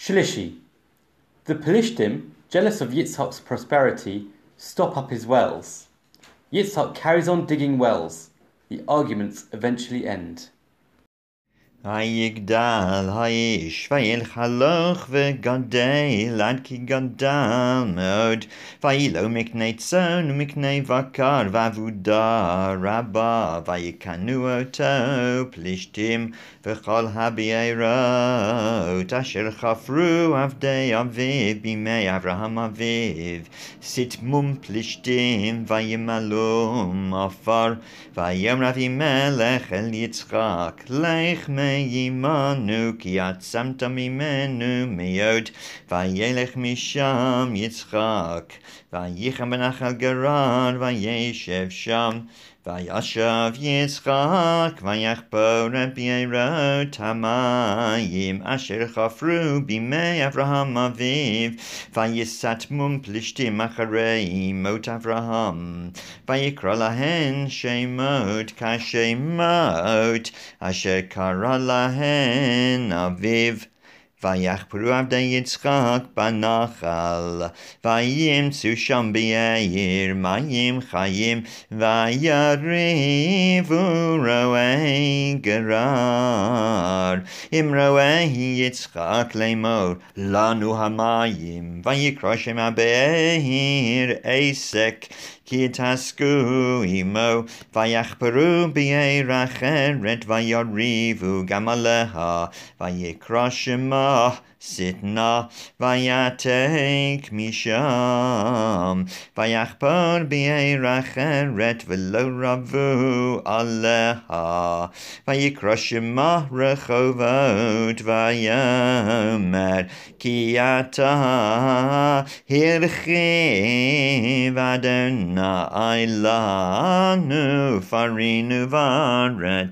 Shlishi. The Pelishtim, jealous of Yitzhak's prosperity, stop up his wells. Yitzhak carries on digging wells. The arguments eventually end. ויגדל האיש וילך הלוך וגדל עד כי גדל מאוד ויהי לו מקנה צאן ומקנה בקר ועבודה רבה ויקנו אותו פלישתים וכל הבארות אשר חפרו עבדי אביו בימי אברהם אביו סתמום פלישתים וימלום עפר ויאמר אבימלך אל יצחק לך עמנו כי עצמת ממנו מאוד וילך משם יצחק ויחם בנחל גרר וישב שם וישב יצחק ויחפור את בארות המים אשר חפרו בימי אברהם אביו ויסתמום פלישתים אחרי מות אברהם ויקרא להן שמות כשמות אשר קרא להן אביו ויחפרו עבדי יצחק בנחל, וימצאו שם בעיר מים חיים, ויריבו רועי גרר. אם רועי יצחק לאמור, לנו המים, ויקרא שם הבעיר עסק, כי תעסקו עמו, ויחפרו בעיר אחרת, ויריבו גם עליה, ויקרא שמה Sitna vayatek misham vayachpar b'eiracheret v'lo ravu aleha. Vayikroshima rechovot vayomer ki ata hirchiv Adonai farinu varet